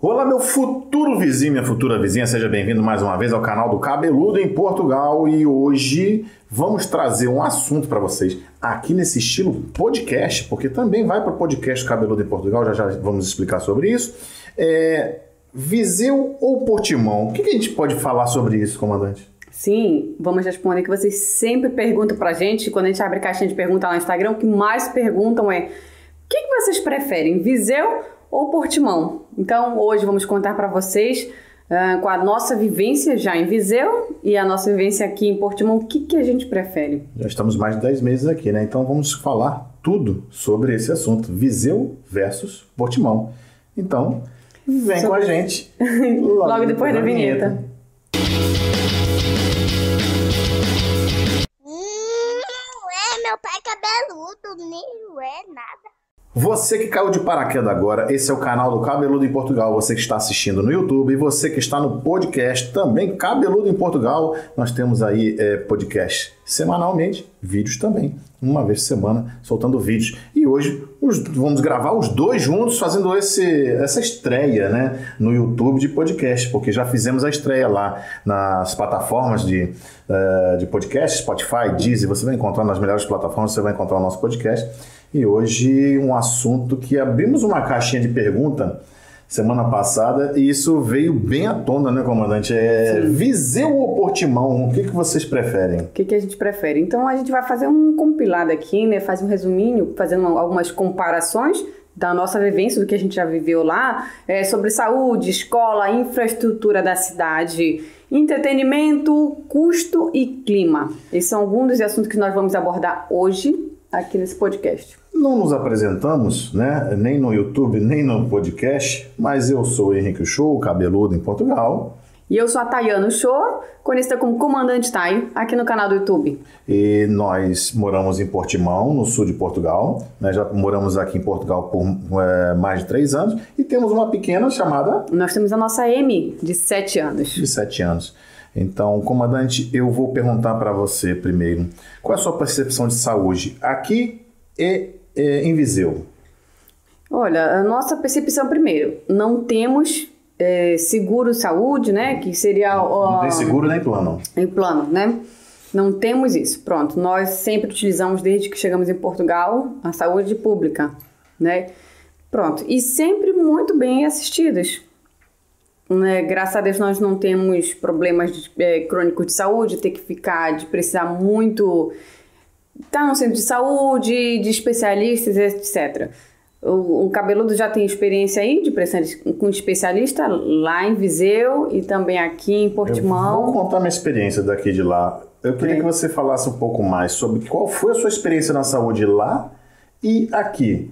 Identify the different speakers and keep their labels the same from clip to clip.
Speaker 1: Olá, meu futuro vizinho, minha futura vizinha, seja bem-vindo mais uma vez ao canal do Cabeludo em Portugal e hoje vamos trazer um assunto para vocês aqui nesse estilo podcast, porque também vai para o podcast Cabeludo em Portugal, já já vamos explicar sobre isso. É, Viseu ou Portimão? O que, a gente pode falar sobre isso, comandante?
Speaker 2: Sim, vamos responder que vocês sempre perguntam pra gente, quando a gente abre caixinha de pergunta lá no Instagram, o que mais perguntam é: o que, que vocês preferem, Viseu ou Portimão? Então, hoje vamos contar para vocês uh, com a nossa vivência já em Viseu e a nossa vivência aqui em Portimão, o que, que a gente prefere.
Speaker 1: Já estamos mais de 10 meses aqui, né? Então vamos falar tudo sobre esse assunto: Viseu versus Portimão. Então, vem com a gente.
Speaker 2: Logo, logo depois da vinheta. vinheta.
Speaker 3: Hum, é meu pai cabeludo, nem é nada.
Speaker 1: Você que caiu de paraquedas agora, esse é o canal do Cabeludo em Portugal. Você que está assistindo no YouTube e você que está no podcast também, Cabeludo em Portugal. Nós temos aí é, podcast semanalmente, vídeos também, uma vez por semana, soltando vídeos. E hoje os, vamos gravar os dois juntos, fazendo esse, essa estreia né, no YouTube de podcast, porque já fizemos a estreia lá nas plataformas de, uh, de podcast, Spotify, Deezer. Você vai encontrar nas melhores plataformas, você vai encontrar o nosso podcast. E hoje um assunto que abrimos uma caixinha de pergunta semana passada e isso veio bem à tona, né, comandante? É Sim. Viseu ou Portimão? O que, que vocês preferem?
Speaker 2: O que, que a gente prefere? Então a gente vai fazer um compilado aqui, né? Faz um resuminho, fazendo algumas comparações da nossa vivência, do que a gente já viveu lá, é, sobre saúde, escola, infraestrutura da cidade, entretenimento, custo e clima. Esses são alguns dos assuntos que nós vamos abordar hoje aqui nesse podcast.
Speaker 1: Não nos apresentamos, né? Nem no YouTube, nem no podcast, mas eu sou o Henrique Show, cabeludo em Portugal.
Speaker 2: E eu sou a Tayano Show, conhecida como Comandante Tai, aqui no canal do YouTube.
Speaker 1: E nós moramos em Portimão, no sul de Portugal. Né? Já moramos aqui em Portugal por é, mais de três anos. E temos uma pequena chamada...
Speaker 2: Nós temos a nossa M, de sete anos.
Speaker 1: De sete anos. Então, comandante, eu vou perguntar para você primeiro, qual é a sua percepção de saúde aqui e, e em Viseu?
Speaker 2: Olha, a nossa percepção primeiro, não temos é, seguro saúde, né? Que seria
Speaker 1: não tem seguro nem plano.
Speaker 2: Em plano, né? Não temos isso. Pronto, nós sempre utilizamos desde que chegamos em Portugal a saúde pública, né? Pronto, e sempre muito bem assistidas. Né? Graças a Deus nós não temos problemas de, é, crônicos de saúde, ter que ficar, de precisar muito estar tá no centro de saúde, de especialistas, etc. O, o cabeludo já tem experiência aí de com especialista lá em Viseu e também aqui em Portimão.
Speaker 1: Eu vou contar minha experiência daqui de lá. Eu queria é. que você falasse um pouco mais sobre qual foi a sua experiência na saúde lá e aqui.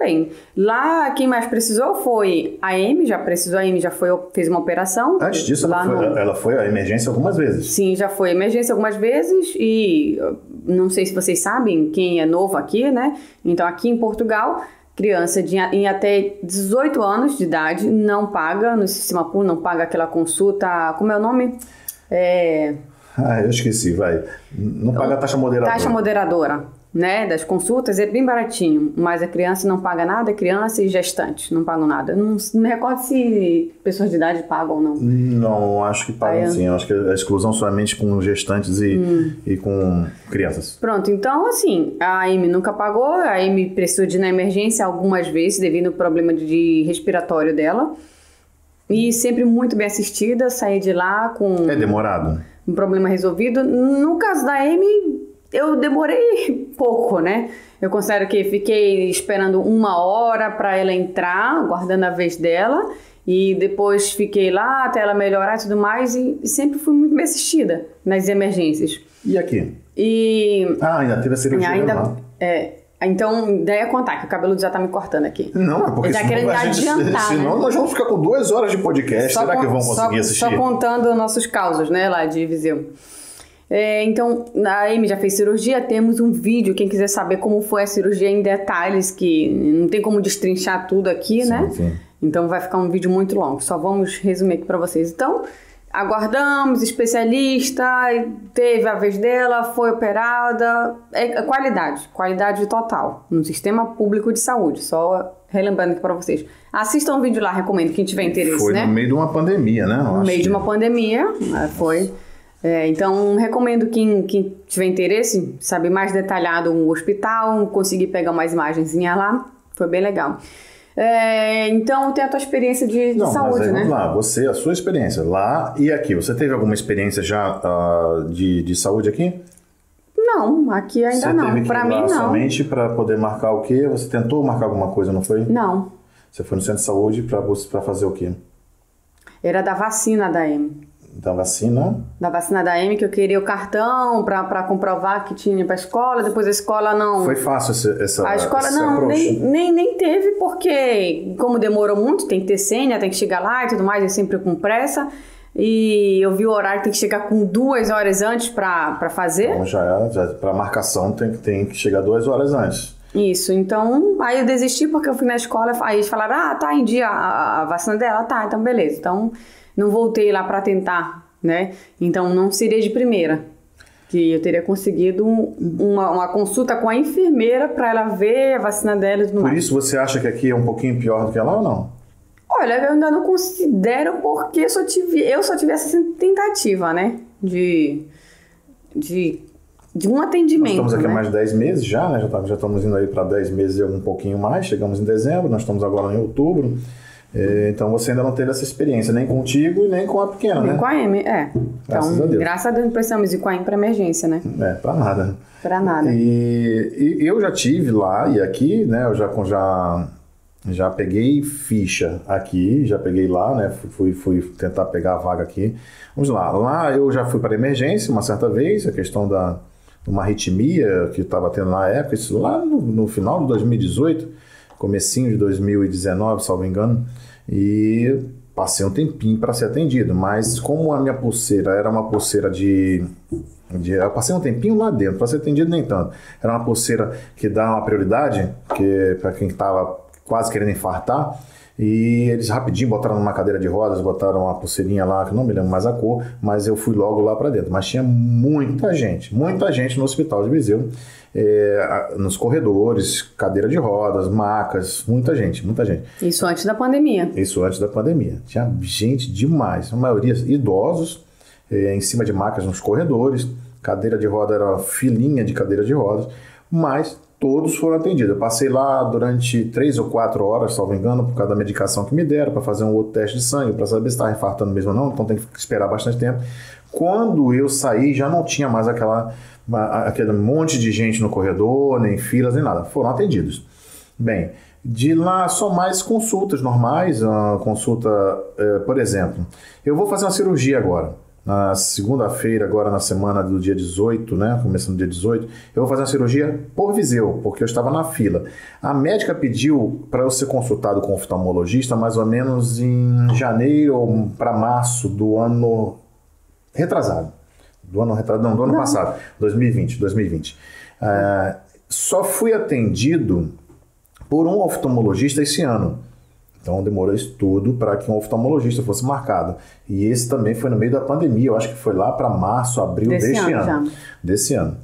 Speaker 2: Bem, lá quem mais precisou foi a Amy, já precisou, a Amy já foi, fez uma operação.
Speaker 1: Antes disso, ela foi, no... ela foi a emergência algumas vezes.
Speaker 2: Sim, já foi emergência algumas vezes e não sei se vocês sabem, quem é novo aqui, né? Então, aqui em Portugal, criança de, em até 18 anos de idade não paga no sistema público, não paga aquela consulta, como é o nome?
Speaker 1: É... Ah, eu esqueci, vai. Não paga a taxa moderadora.
Speaker 2: Taxa moderadora né, das consultas é bem baratinho, mas a criança não paga nada, criança e gestante não pagam nada. Não, não me recordo se pessoas de idade pagam ou não.
Speaker 1: Não, acho que pagam Aí, sim. Acho que a exclusão somente com gestantes e, hum. e com crianças.
Speaker 2: Pronto, então assim, a Amy nunca pagou, a Amy precisou de ir na emergência algumas vezes devido ao problema de respiratório dela. E sempre muito bem assistida, saí de lá com.
Speaker 1: É demorado?
Speaker 2: Um problema resolvido. No caso da Amy, eu demorei pouco, né? Eu considero que fiquei esperando uma hora para ela entrar, guardando a vez dela, e depois fiquei lá até ela melhorar e tudo mais, e, sempre fui muito bem assistida nas emergências.
Speaker 1: E aqui?
Speaker 2: E.
Speaker 1: Ah, ainda teve a cirurgia.
Speaker 2: Ainda, é, então, ideia é contar, que o cabelo já tá me cortando aqui.
Speaker 1: Não, é porque
Speaker 2: já querendo
Speaker 1: gente,
Speaker 2: adiantar.
Speaker 1: Senão né? nós vamos ficar com duas horas de podcast. Só Será com, que vão conseguir
Speaker 2: só,
Speaker 1: assistir?
Speaker 2: Só contando nossos causos, né, lá de Viseu. É, então, a Amy já fez cirurgia, temos um vídeo, quem quiser saber como foi a cirurgia em detalhes, que não tem como destrinchar tudo aqui, sim, né? Sim. Então vai ficar um vídeo muito longo, só vamos resumir aqui para vocês. Então, aguardamos, especialista, teve a vez dela, foi operada. É, é qualidade, qualidade total no sistema público de saúde. Só relembrando aqui para vocês. Assistam o vídeo lá, recomendo, quem tiver interesse,
Speaker 1: Foi
Speaker 2: né?
Speaker 1: no meio de uma pandemia, né? Eu
Speaker 2: No meio de uma pandemia, né, foi. É, então, recomendo quem, quem tiver interesse, saber mais detalhado o hospital, conseguir pegar umas imagenzinhas lá, foi bem legal. É, então, tem a tua experiência de, de
Speaker 1: Não,
Speaker 2: saúde,
Speaker 1: mas aí,
Speaker 2: né?
Speaker 1: vamos lá, você, a sua experiência lá e aqui. Você teve alguma experiência já ah, de, de saúde aqui?
Speaker 2: Não, aqui ainda
Speaker 1: você
Speaker 2: não.
Speaker 1: ir
Speaker 2: mim, não.
Speaker 1: somente para poder marcar o quê? Você tentou marcar alguma coisa, não foi?
Speaker 2: Não.
Speaker 1: Você foi no centro de saúde para fazer o quê?
Speaker 2: Era da vacina da M.
Speaker 1: Da vacina?
Speaker 2: Da vacina da M, que eu queria o cartão pra, pra comprovar que tinha pra escola, depois a escola não.
Speaker 1: Foi fácil esse, essa
Speaker 2: A escola
Speaker 1: esse
Speaker 2: não,
Speaker 1: approach?
Speaker 2: nem, nem, nem teve, porque como demorou muito, tem que ter senha, tem que chegar lá e tudo mais, eu sempre com pressa. E eu vi o horário, tem que chegar com duas horas antes pra, pra fazer.
Speaker 1: Então já, é- já para marcação tem, que- tem que chegar duas horas antes.
Speaker 2: Isso, então, aí eu desisti porque eu fui na escola, aí eles falaram, ah, tá em dia a, a vacina dela, tá, então beleza. Então, não voltei lá pra tentar, né? Então, não seria de primeira. Que eu teria conseguido um- uma, uma consulta com a enfermeira pra ela ver a vacina dela e tudo
Speaker 1: Por
Speaker 2: mais.
Speaker 1: isso você acha que aqui é um pouquinho pior do que lá ou não?
Speaker 2: Olha, eu ainda não considero porque só tive, eu só tive essa tentativa, né? De, de, de um
Speaker 1: Nós
Speaker 2: atendimento.
Speaker 1: estamos aqui há
Speaker 2: né?
Speaker 1: mais de 10 meses já, né? Já, tá- já estamos indo aí para 10 meses e um pouquinho mais. Chegamos em dezembro, nós estamos agora em outubro. É, então você ainda não teve essa experiência, nem contigo e nem com a pequena,
Speaker 2: Vem
Speaker 1: né?
Speaker 2: com a M, é.
Speaker 1: Graças
Speaker 2: então,
Speaker 1: a Deus.
Speaker 2: graças a Deus, não precisamos ir com a M pra emergência, né?
Speaker 1: É, para nada.
Speaker 2: Pra nada.
Speaker 1: E, e eu já tive lá e aqui, né? Eu já, já, já peguei ficha aqui, já peguei lá, né? Fui, fui tentar pegar a vaga aqui. Vamos lá. Lá eu já fui para emergência uma certa vez, a questão da uma arritmia que estava tendo na época, isso lá no, no final de 2018, comecinho de 2019, salvo engano. E passei um tempinho para ser atendido, mas como a minha pulseira era uma pulseira de de- Eu passei um tempinho lá dentro, para ser atendido nem tanto. Era uma pulseira que dá uma prioridade, que para quem estava quase querendo infartar. E eles rapidinho botaram numa cadeira de rodas, botaram uma pulseirinha lá, que não me lembro mais a cor, mas eu fui logo lá para dentro. Mas tinha muita gente, muita gente no hospital de Viseu, é, nos corredores, cadeira de rodas, macas, muita gente, muita gente.
Speaker 2: Isso antes da pandemia.
Speaker 1: Isso antes da pandemia. Tinha gente demais, a maioria idosos, eh, em cima de macas nos corredores, cadeira de roda era filinha de cadeira de rodas, mas todos foram atendidos. Eu passei lá durante três ou quatro horas, salvo engano, por causa da medicação que me deram, para fazer um outro teste de sangue, para saber se estava infartando mesmo ou não, então tem que esperar bastante tempo. Quando eu saí, já não tinha mais aquela, aquele monte de gente no corredor, nem filas, nem nada. Foram atendidos. Bem, de lá só mais consultas normais, a consulta, eh, por exemplo, eu vou fazer uma cirurgia agora. Na segunda-feira, agora na semana do dia 18, né? Começando no dia 18, eu vou fazer uma cirurgia por Viseu, porque eu estava na fila. A médica pediu para eu ser consultado com o oftalmologista mais ou menos em janeiro para março do ano retrasado. Do ano retrasado, não, do ano passado, 2020, 2020. Ah, só fui atendido por um oftalmologista esse ano. Então demorou isso tudo para que um oftalmologista fosse marcado. E esse também foi no meio da pandemia, eu acho que foi lá para março, abril
Speaker 2: Desse
Speaker 1: deste
Speaker 2: ano,
Speaker 1: ano. Desse ano.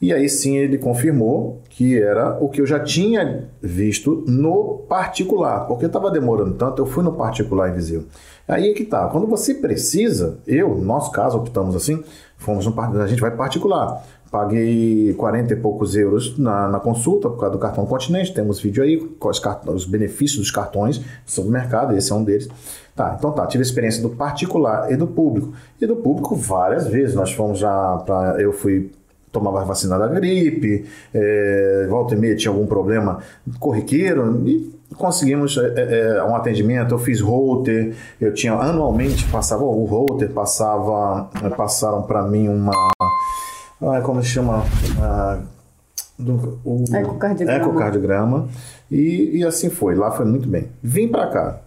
Speaker 1: E aí sim ele confirmou que era o que eu já tinha visto no particular, porque estava demorando tanto, eu fui no particular em Viseu. Aí é que tá, quando você precisa, eu, no nosso caso, optamos assim, fomos no a gente vai particular. Paguei 40 e poucos euros na, na consulta por causa do cartão Continente. Temos vídeo aí, com os, os benefícios dos cartões sobre o mercado, esse é um deles. Tá, então tá, tive a experiência do particular e do público. E do público várias vezes. Nós fomos já para. Eu fui tomava vacina da gripe, é, volta e meia tinha algum problema corriqueiro e conseguimos é, é, um atendimento. Eu fiz router, eu tinha anualmente passava o router, passava, passaram para mim uma, ai, como se chama, Ah, do, o
Speaker 2: Ecocardiograma.
Speaker 1: ecocardiograma. E, e assim foi. Lá foi muito bem. Vim para cá.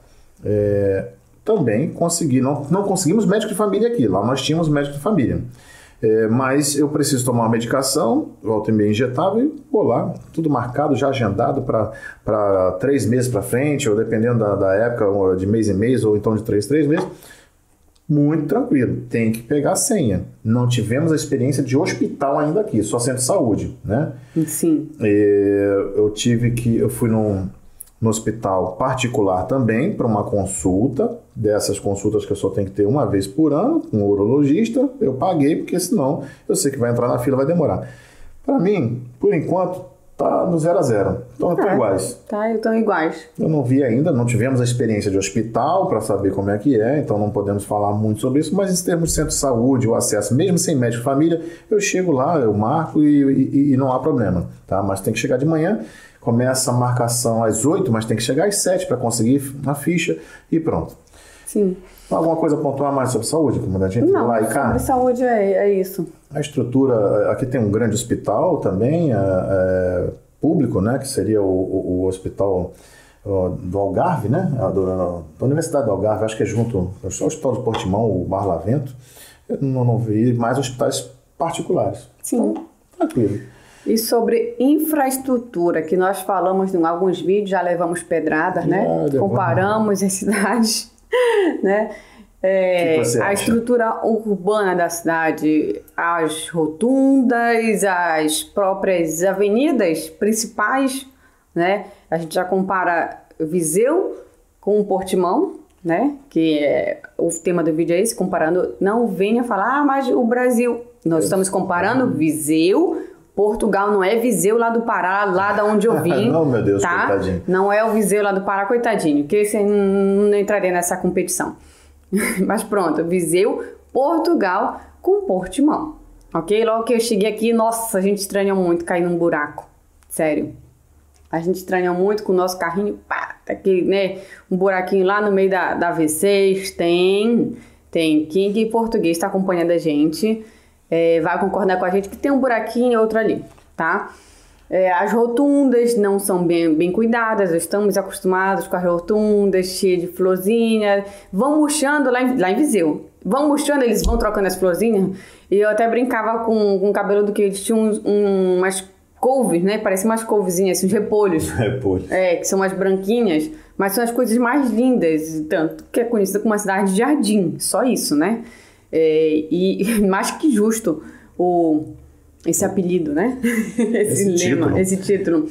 Speaker 1: É, também consegui, não, não conseguimos médico de família aqui. Lá nós tínhamos médico de família. É, mas eu preciso tomar uma medicação, volta e meia injetável, e vou lá, tudo marcado, já agendado para três meses para frente, ou dependendo da, da época, de mês em mês, ou então de três, três meses. Muito tranquilo, tem que pegar a senha. Não tivemos a experiência de hospital ainda aqui, só centro de saúde, né?
Speaker 2: Sim.
Speaker 1: E eu tive que, eu fui num, no hospital particular também para uma consulta, dessas consultas que eu só tenho que ter uma vez por ano, com um urologista, eu paguei, porque senão eu sei que vai entrar na fila, vai demorar. Para mim, por enquanto, tá no zero a zero. Então, estão
Speaker 2: É.
Speaker 1: iguais.
Speaker 2: Tá, estão iguais.
Speaker 1: Eu não vi ainda, não tivemos a experiência de hospital para saber como é que é, então não podemos falar muito sobre isso, mas em termos de centro de saúde, o acesso, mesmo sem médico família, eu chego lá, eu marco e, e- e não há problema, tá? Mas tem que chegar de manhã, começa a marcação às 8, mas tem que chegar às 7 para conseguir a ficha e pronto.
Speaker 2: Sim.
Speaker 1: Alguma coisa pontuar mais sobre saúde, comandante? Entre
Speaker 2: Não,
Speaker 1: lá e cá?
Speaker 2: sobre saúde é, é isso.
Speaker 1: A estrutura, aqui tem um grande hospital também, é, é, público, né, que seria o, o- o hospital ó, do Algarve, né, do- da Universidade do Algarve, acho que é junto ao Hospital de Portimão, o Bar Lavento. Eu não, não vi mais hospitais particulares.
Speaker 2: Sim.
Speaker 1: Tranquilo.
Speaker 2: E sobre infraestrutura, que nós falamos em alguns vídeos, já levamos pedradas, né?
Speaker 1: Levamos.
Speaker 2: Comparamos as cidades, né? É, a estrutura urbana da cidade, as rotundas, as próprias avenidas principais, né? A gente já compara Viseu com Portimão, né? Que é, o tema do vídeo é esse, comparando. Não venha falar, ah, mas o Brasil. Nós estamos comparando Viseu. Portugal não é Viseu lá do Pará, lá da onde eu vim.
Speaker 1: Não, meu Deus,
Speaker 2: tá?
Speaker 1: coitadinho.
Speaker 2: Não é o Viseu lá do Pará, coitadinho. Que eu não não entraria nessa competição. Mas pronto, Viseu, Portugal com Portimão. Ok? Logo que eu cheguei aqui, nossa, a gente estranhou muito cair num buraco. Sério. A gente estranhou muito com o nosso carrinho, pá, tá aqui, né? Um buraquinho lá no meio da, da V6. Tem, tem. Em português está acompanhando a gente é, vai concordar com a gente que tem um buraquinho e outro ali, tá? É, as rotundas não são bem, bem cuidadas, estamos acostumados com as rotundas cheias de florzinha. Vão murchando lá em, lá em Viseu. Vão murchando, eles vão trocando as florzinhas. E eu até brincava com, com o cabelo do que eles tinham uns, um, umas couves, né? Parecem umas couvezinhas, assim, uns repolhos.
Speaker 1: Repolho.
Speaker 2: É, que são umas branquinhas, mas são as coisas mais lindas, tanto que é conhecida como uma cidade de jardim, só isso, né? É, e mais que justo o, esse apelido, né? esse,
Speaker 1: Esse
Speaker 2: lema,
Speaker 1: título.
Speaker 2: esse título.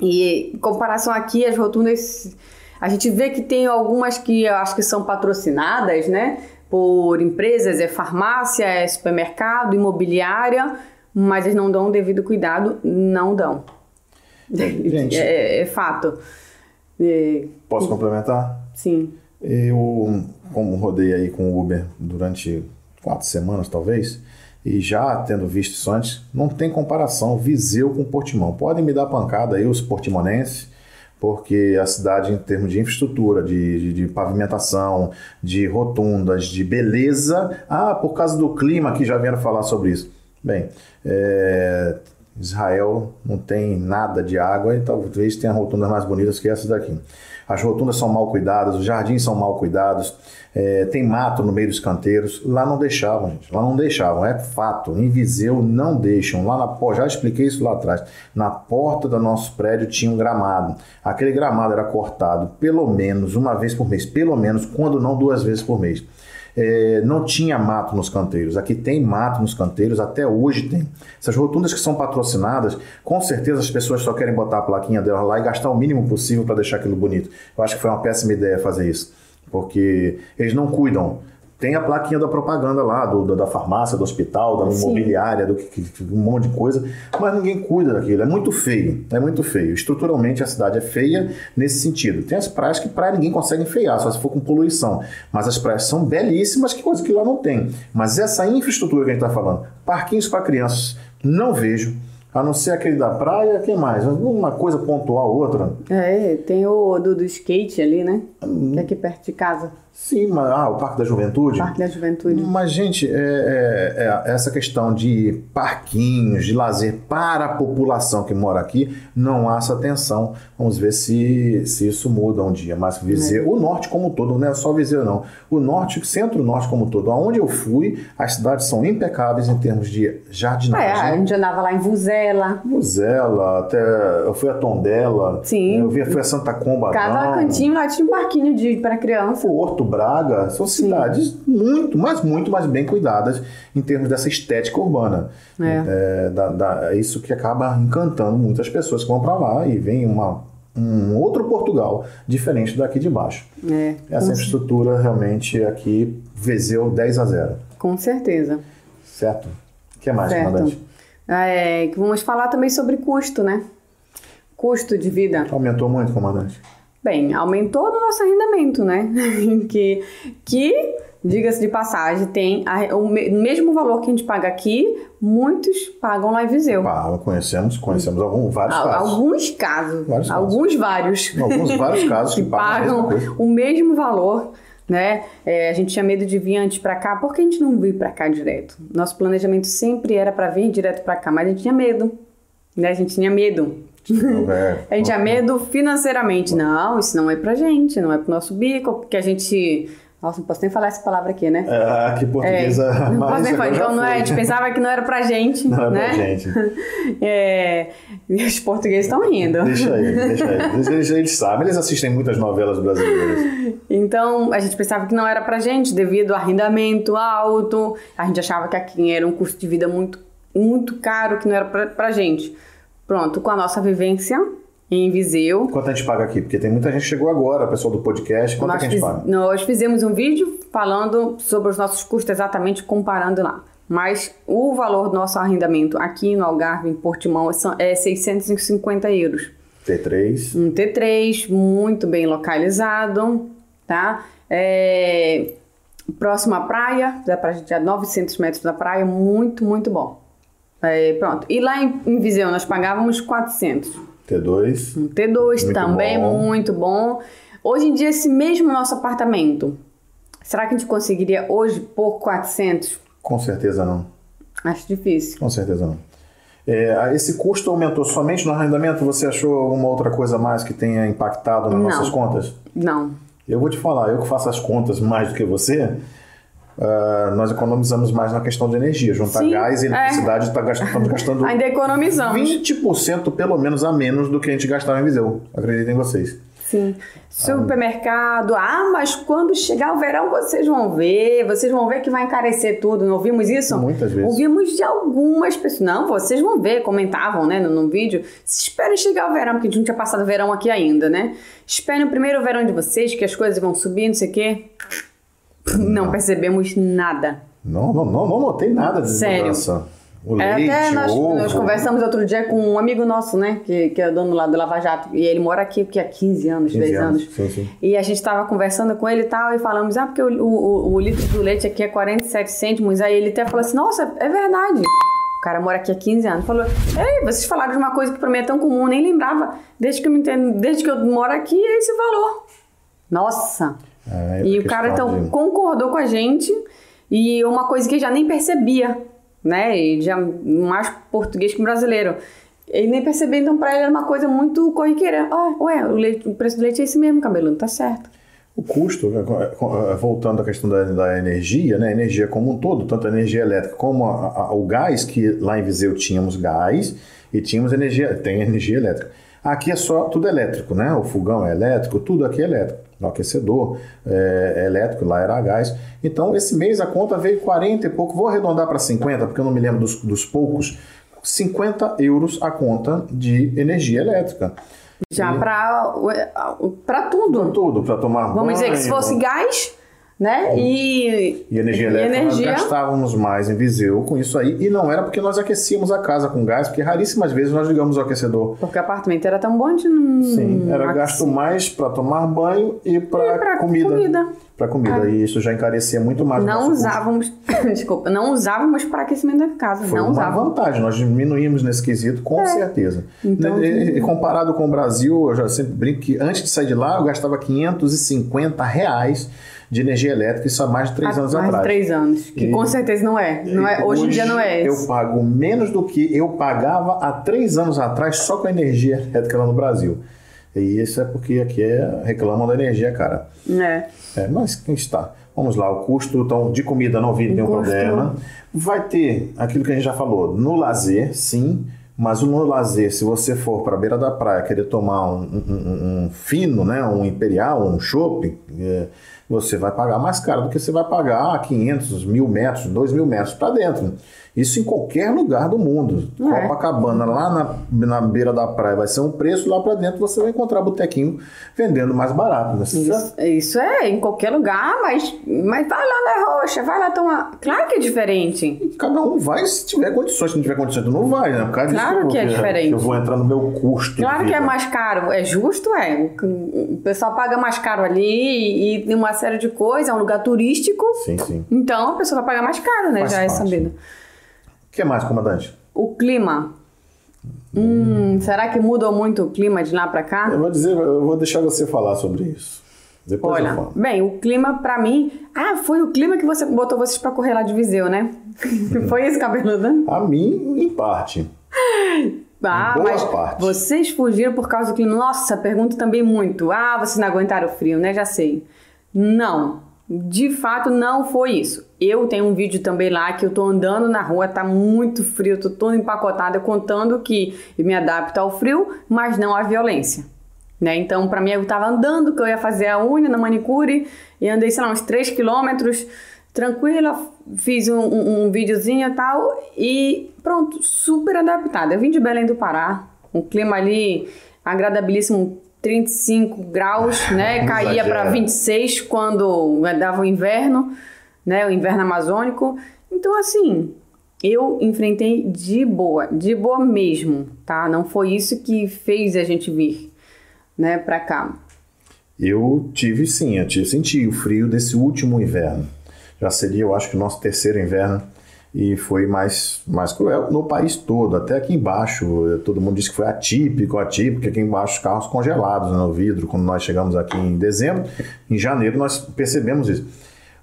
Speaker 2: E em comparação aqui, as rotundas, a gente vê que tem algumas que eu acho que são patrocinadas, né? Por empresas, é farmácia, é supermercado, imobiliária, mas eles não dão o devido cuidado, não dão.
Speaker 1: Gente.
Speaker 2: É, é fato. É,
Speaker 1: Posso complementar?
Speaker 2: sim.
Speaker 1: Eu, como rodei aí com o Uber durante quatro semanas, talvez, e já tendo visto isso antes, não tem comparação Viseu com Portimão. Podem me dar pancada aí, os portimonenses, porque a cidade, em termos de infraestrutura, de, de, de pavimentação, de rotundas, de beleza. Ah, por causa do clima que já vieram falar sobre isso. Bem, é, Israel não tem nada de água e talvez tenha rotundas mais bonitas que essas daqui. As rotundas são mal cuidadas, os jardins são mal cuidados, é, tem mato no meio dos canteiros. Lá não deixavam, gente. Lá não deixavam, é fato. Em Viseu não deixam. Lá na já expliquei isso lá atrás. Na porta do nosso prédio tinha um gramado. Aquele gramado era cortado pelo menos uma vez por mês, pelo menos, quando não duas vezes por mês. É, não tinha mato nos canteiros. Aqui tem mato nos canteiros, até hoje tem. Essas rotundas que são patrocinadas, com certeza as pessoas só querem botar a plaquinha delas lá e gastar o mínimo possível para deixar aquilo bonito. Eu acho que foi uma péssima ideia fazer isso, porque eles não cuidam. Tem a plaquinha da propaganda lá, do, da- farmácia, do hospital, da
Speaker 2: Sim.
Speaker 1: imobiliária, do que, que- um monte de coisa, mas ninguém cuida daquilo. É muito feio, é muito feio. Estruturalmente a cidade é feia nesse sentido. Tem as praias que praia ninguém consegue enfeiar, só se for com poluição. Mas as praias são belíssimas, que coisa que lá não tem. Mas essa infraestrutura que a gente está falando, parquinhos para crianças, não vejo. A não ser aquele da praia, que mais? Uma coisa pontual, outra.
Speaker 2: É, tem o do, do skate ali, né? Que é aqui perto de casa.
Speaker 1: Sim, mas, ah, o Parque da Juventude.
Speaker 2: Parque da Juventude.
Speaker 1: Mas, gente, é, é- é- essa questão de parquinhos, de lazer para a população que mora aqui, não há essa atenção. Vamos ver se, se isso muda um dia. Mas Viseu, o norte como um todo, não é só Viseu, não. O norte, centro-norte como um todo. Aonde eu fui, as cidades são impecáveis em termos de
Speaker 2: É, a
Speaker 1: jardinagem.
Speaker 2: gente andava lá em Vuzela.
Speaker 1: Muzela, até eu fui a Tondela,
Speaker 2: Sim.
Speaker 1: eu fui a Santa Comba,
Speaker 2: Cada cantinho lá tinha um parquinho de para criança.
Speaker 1: o Horto Braga são cidades muito, mas muito mais bem cuidadas em termos dessa estética urbana.
Speaker 2: É.
Speaker 1: É, da- da- é isso que acaba encantando muitas pessoas que vão para lá e vem uma, um outro Portugal diferente daqui de baixo.
Speaker 2: É,
Speaker 1: Essa infraestrutura realmente aqui, Viseu 10 a 0.
Speaker 2: com certeza.
Speaker 1: Certo? O que mais,
Speaker 2: Certo.
Speaker 1: comandante?
Speaker 2: É, que vamos falar também sobre custo, né? Custo de vida.
Speaker 1: Aumentou muito, comandante?
Speaker 2: Bem, aumentou o nosso arrendamento, né? que, que diga-se de passagem, tem a- o me- mesmo valor que a gente paga aqui, muitos pagam lá em Viseu.
Speaker 1: Ah, conhecemos, conhecemos algum, vários
Speaker 2: Al-
Speaker 1: casos.
Speaker 2: Alguns casos,
Speaker 1: Vários casos.
Speaker 2: alguns vários,
Speaker 1: Alguns vários casos que,
Speaker 2: que
Speaker 1: pagam
Speaker 2: pagam o mesmo valor, né? É, a gente tinha medo de vir antes pra cá, por que a gente não veio pra cá direto? Nosso planejamento sempre era pra vir direto pra cá, mas a gente tinha medo, né? A gente tinha medo.
Speaker 1: É,
Speaker 2: A gente tinha medo financeiramente. Não, isso não é pra gente, não é pro nosso bico, porque a gente. Nossa, não posso nem falar essa palavra aqui, né?
Speaker 1: É, que portuguesa
Speaker 2: não
Speaker 1: mais
Speaker 2: posso nem falar. Então, não é, a gente pensava que não era pra gente,
Speaker 1: Não é
Speaker 2: né?
Speaker 1: pra gente.
Speaker 2: É, e os portugueses estão rindo.
Speaker 1: Deixa aí, deixa aí. Eles, eles, eles sabem, eles assistem muitas novelas brasileiras.
Speaker 2: Então, a gente pensava que não era pra gente, devido ao arrendamento alto. A gente achava que aqui era um custo de vida muito, muito caro, que não era pra, pra gente. Pronto, com a nossa vivência em Viseu,
Speaker 1: Quanto a gente paga aqui? Porque tem muita gente que chegou agora, pessoal do podcast. Quanto é
Speaker 2: nós,
Speaker 1: que a gente paga?
Speaker 2: nós fizemos um vídeo falando sobre os nossos custos, exatamente comparando lá. Mas o valor do nosso arrendamento aqui no Algarve, em Portimão, é 650 euros.
Speaker 1: T3.
Speaker 2: Um T3 muito bem localizado, tá? É, próximo à praia, dá pra gente a 900 metros da praia, muito, muito bom. É, pronto. E lá em, em Viseu nós pagávamos 400.
Speaker 1: T2.
Speaker 2: Um T2
Speaker 1: Muito
Speaker 2: também,
Speaker 1: bom.
Speaker 2: muito bom. Hoje em dia, esse mesmo nosso apartamento, será que a gente conseguiria hoje por 400?
Speaker 1: Com certeza não.
Speaker 2: Acho difícil.
Speaker 1: Com certeza não. É, esse custo aumentou somente no arrendamento? Você achou alguma outra coisa mais que tenha impactado nas
Speaker 2: Não.
Speaker 1: nossas contas?
Speaker 2: Não.
Speaker 1: Eu vou te falar, eu que faço as contas mais do que você, ah, nós economizamos mais na questão de energia. Juntar
Speaker 2: Sim,
Speaker 1: gás e
Speaker 2: é.
Speaker 1: eletricidade, tá gastando, estamos gastando
Speaker 2: Ainda economizamos.
Speaker 1: 20% pelo menos a menos do que a gente gastava em Viseu. Acreditem em vocês.
Speaker 2: Sim. Supermercado. Ah, mas quando chegar o verão vocês vão ver. Vocês vão ver que vai encarecer tudo. Não ouvimos isso?
Speaker 1: Muitas vezes.
Speaker 2: Ouvimos de algumas pessoas. Não, vocês vão ver. Comentavam, né, no, no vídeo. Se esperem chegar o verão, porque a gente não tinha passado o verão aqui ainda, né? Esperem o primeiro verão de vocês, que as coisas vão subir, não sei o quê. Não percebemos nada.
Speaker 1: Não, não, não, não notei nada de
Speaker 2: Sério.
Speaker 1: mudança. O
Speaker 2: É,
Speaker 1: leite,
Speaker 2: até nós,
Speaker 1: ovo.
Speaker 2: nós conversamos outro dia com um amigo nosso, né? Que, que é dono lá do Lava Jato. E ele mora aqui porque há 15 anos,
Speaker 1: 15
Speaker 2: 10 anos.
Speaker 1: anos, sim, sim.
Speaker 2: E a gente tava conversando com ele e tal, e falamos, ah, porque o, o, o litro do leite aqui é 47 cêntimos. Aí ele até falou assim, nossa, é verdade. O cara mora aqui há 15 anos. Falou, ei, vocês falaram de uma coisa que pra mim é tão comum, nem lembrava. Desde que eu me entendo, desde que eu moro aqui, é esse valor. Nossa!
Speaker 1: É,
Speaker 2: E
Speaker 1: é
Speaker 2: o cara, então,
Speaker 1: de-
Speaker 2: concordou com a gente. E uma coisa que ele já nem percebia, né? E já mais português que brasileiro. Ele nem percebia, então, pra ele era uma coisa muito corriqueira. Ah, ué, o, leite- o preço do leite é esse mesmo, cabelo, tá certo.
Speaker 1: O custo, co- eh, voltando à questão da, da energia, né, energia como um todo, tanto a energia elétrica como a- a- o gás, que lá em Viseu tínhamos gás e tínhamos energia, tem energia elétrica. Aqui é só tudo elétrico, né? O fogão é elétrico, tudo aqui é elétrico. O aquecedor é, elétrico, lá era a gás. Então, esse mês a conta veio 40 e pouco, vou arredondar para 50, porque eu não me lembro dos, dos poucos. 50 euros a conta de energia elétrica.
Speaker 2: Já pra, pra tudo.
Speaker 1: Tudo, para tomar banho.
Speaker 2: Vamos dizer que se fosse gás, né? E,
Speaker 1: E energia
Speaker 2: e
Speaker 1: elétrica
Speaker 2: energia,
Speaker 1: nós gastávamos mais em Viseu com isso aí. E não era porque nós aquecíamos a casa com gás, porque raríssimas vezes nós ligamos o aquecedor.
Speaker 2: Porque o apartamento era tão bom, gente não.
Speaker 1: Sim, era gasto mais para tomar banho e para
Speaker 2: E
Speaker 1: comida.
Speaker 2: comida.
Speaker 1: Para comida. E isso já encarecia muito mais
Speaker 2: Não usávamos, desculpa, não usávamos para aquecimento da casa.
Speaker 1: Foi
Speaker 2: não
Speaker 1: uma
Speaker 2: usávamos.
Speaker 1: vantagem, nós diminuímos nesse quesito, com certeza.
Speaker 2: Então,
Speaker 1: e, e comparado com o Brasil, eu já sempre brinco que antes de sair de lá, eu gastava 550 reais de energia elétrica, isso há mais de três
Speaker 2: Há
Speaker 1: anos
Speaker 2: mais
Speaker 1: atrás.
Speaker 2: de três anos. Que
Speaker 1: E-
Speaker 2: com certeza não é. Não é hoje, em dia não é
Speaker 1: Eu
Speaker 2: isso.
Speaker 1: pago menos do que eu pagava há três anos atrás só com a energia elétrica lá no Brasil. E isso é porque aqui é, reclamam da energia, cara.
Speaker 2: É.
Speaker 1: É, mas quem está? Vamos lá, o custo então, de comida não vi nenhum
Speaker 2: custo-
Speaker 1: problema. Vai ter aquilo que a gente já falou, no lazer, sim. Mas no lazer, se você for para a beira da praia querer tomar um, um- um- um fino, né, um imperial, um chopp, é, você vai pagar mais caro do que você vai pagar a 500, mil metros, 2 mil metros para dentro. Isso em qualquer lugar do mundo.
Speaker 2: É.
Speaker 1: Copacabana, lá na, na beira da praia, vai ser um preço, lá para dentro você vai encontrar botequinho vendendo mais barato. né?
Speaker 2: Isso, isso é em qualquer lugar, mas, mas vai lá na roxa, vai lá tomar. Claro que é diferente.
Speaker 1: Cada um vai se tiver condições. Se não tiver condições, tu não vai, né? Por causa disso
Speaker 2: Claro
Speaker 1: eu-
Speaker 2: que é diferente.
Speaker 1: Eu vou entrar no meu custo.
Speaker 2: Claro que é mais caro, é justo, é. O pessoal paga mais caro ali e, tem uma série de coisas, é um lugar turístico.
Speaker 1: Sim, sim.
Speaker 2: Então a pessoa vai pagar mais caro, né?
Speaker 1: Faz
Speaker 2: Já é
Speaker 1: parte.
Speaker 2: sabido.
Speaker 1: O que mais, comandante?
Speaker 2: O clima. Hum, será que mudou muito o clima de lá pra cá?
Speaker 1: Eu vou dizer, eu vou deixar você falar sobre isso. Depois eu
Speaker 2: Olha,
Speaker 1: falo.
Speaker 2: bem, o clima pra mim. Ah, foi o clima que você botou vocês pra correr lá de Viseu, né? foi esse cabeludo?
Speaker 1: A mim, em parte.
Speaker 2: Ah,
Speaker 1: Boa
Speaker 2: mas
Speaker 1: parte.
Speaker 2: vocês fugiram por causa do clima. Nossa, pergunto também muito. Ah, vocês não aguentaram o frio, né? Já sei. Não. De fato, não foi isso. Eu tenho um vídeo também lá que eu tô andando na rua, tá muito frio, tô toda empacotada, contando que eu me adapto ao frio, mas não à violência. Né? Então, pra mim, eu tava andando, que eu ia fazer a unha na manicure, e andei, sei lá, uns 3 quilômetros, tranquila, fiz um, um, um videozinho e tal, e pronto, super adaptada. Eu vim de Belém do Pará, um clima ali agradabilíssimo, 35 graus, né?
Speaker 1: Não
Speaker 2: Caía para 26 quando dava o inverno, né? O inverno amazônico. Então, assim, eu enfrentei de boa, de boa mesmo, tá? Não foi isso que fez a gente vir, né, pra cá.
Speaker 1: Eu tive sim, eu tive, senti o frio desse último inverno. Já seria, eu acho que o nosso terceiro inverno e foi mais, mais cruel no país todo, até aqui embaixo. Todo mundo disse que foi atípico, atípico, aqui embaixo os carros congelados no vidro, quando nós chegamos aqui em dezembro. Em janeiro nós percebemos isso.